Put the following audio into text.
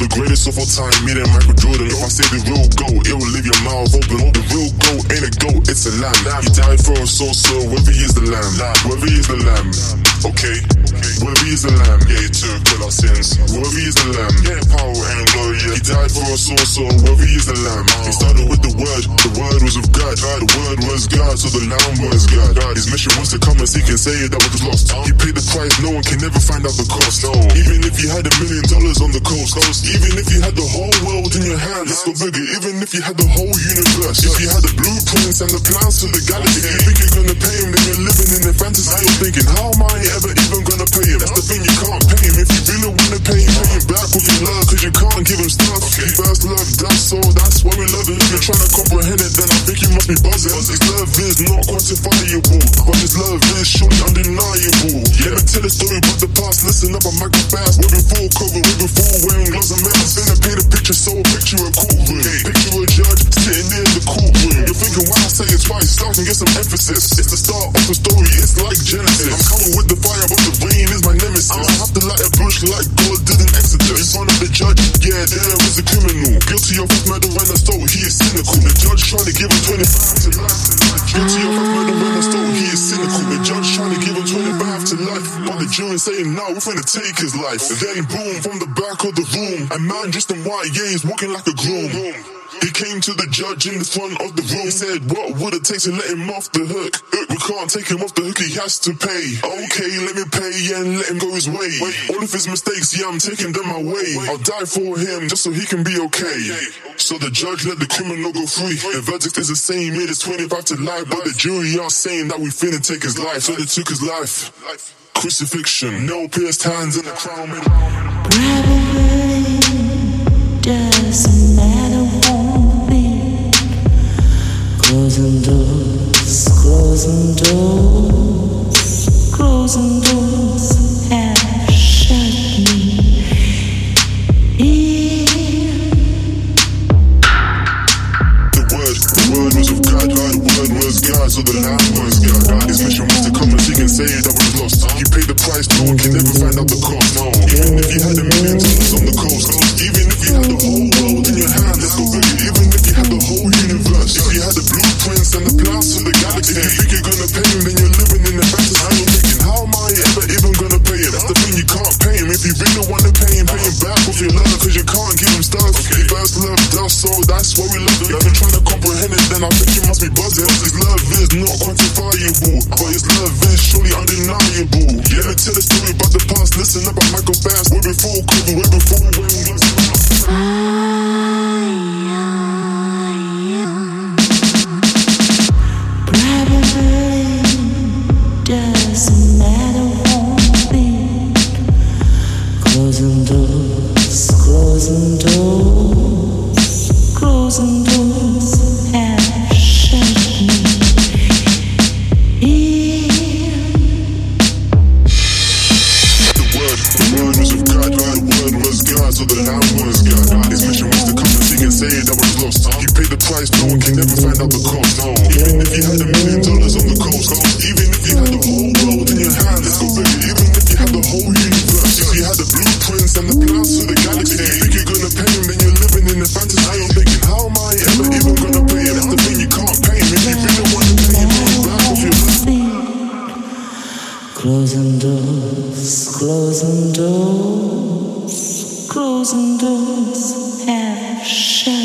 The greatest of all time, me and Michael Jordan. If I say the real goat, it will leave your mouth open. Oh, the real goat ain't a goat, it's a lamb. He died for us so so, whether he is the lamb, whether he is the lamb, okay. Whether he is the lamb, yeah, he took all our sins. Whether he is the lamb, yeah, power and glory. He died for us so so, whether he is the lamb. He started with the word, the word was of God, the word was God, so the lamb was God. His mission was to come and seek and say that was lost. He paid the price, no one can never find out the cost. No, even if you had a million dollars on the coast, coast, even if you had the whole world in your hands, let's go bigger. Even if you had the whole universe, if you had the blueprints and the plans to the galaxy, you think you're gonna pay him, then you're living in a fantasy. You're thinking, how am I ever trying to comprehend it, then I think you must be buzzing. Because his love is not quantifiable, but this love is surely undeniable. Yeah. Let me tell a story about the past, listen up, I'm Michael Fast. Way before Covid, way before wearing gloves and masks. Finna paint a picture, so picture a courtroom. Picture a judge sitting in the courtroom. You're thinking, why I say it twice? Start and get some emphasis. It's the start of the story, it's like Genesis. I'm coming with the fire, but the rain is my nemesis. I'ma have to light a bush like God did in Exodus. In front of the judge, yeah, there is a criminal. Guilty of murder trying to give him 25 to life. But the jury saying, no, we're finna take his life. And Then boom, from the back of the room, a man dressed in white, he's walking like a groom. He came to the judge in the front of the room. He said, What would it take to let him off the hook? Uh, we can't take him off the hook, he has to pay. Okay, let me pay and let him go his way. All of his mistakes, yeah, I'm taking them away. I'll die for him just so he can be okay. So the judge let the criminal go free. The verdict is the same, it is 25 to life. But the jury are saying that we finna take his life. So they took his life. Crucifixion, no pierced hands and a crown. Probably so the lamb was God. His mission was to come and seek and say that was lost. You paid the price, no one can ever find out the cost. No, even if you had a million dollars on the coast, even why we love. You've been trying to comprehend it, then I think you must be buzzing. His love is not quantifiable, but his love is surely undeniable. Yeah, tell a story about the past, listen up, I'm Michael Fast. Way before Covid, way before wearing gloves say that was lost. He paid the price, no one can ever find out the cost. Even if you had a million dollars on the coast, even if you had the whole world in your hands, let's go bigger. Even if you had the whole universe, if you had the blueprints and the plans to the galaxy, if you think you're gonna pay him, then you're living in a fantasy. You're thinking, how am I ever even gonna pay him? That's the thing, you can't pay him. If you really pay him, pay him back with your Closing doors, closing doors, closing doors shut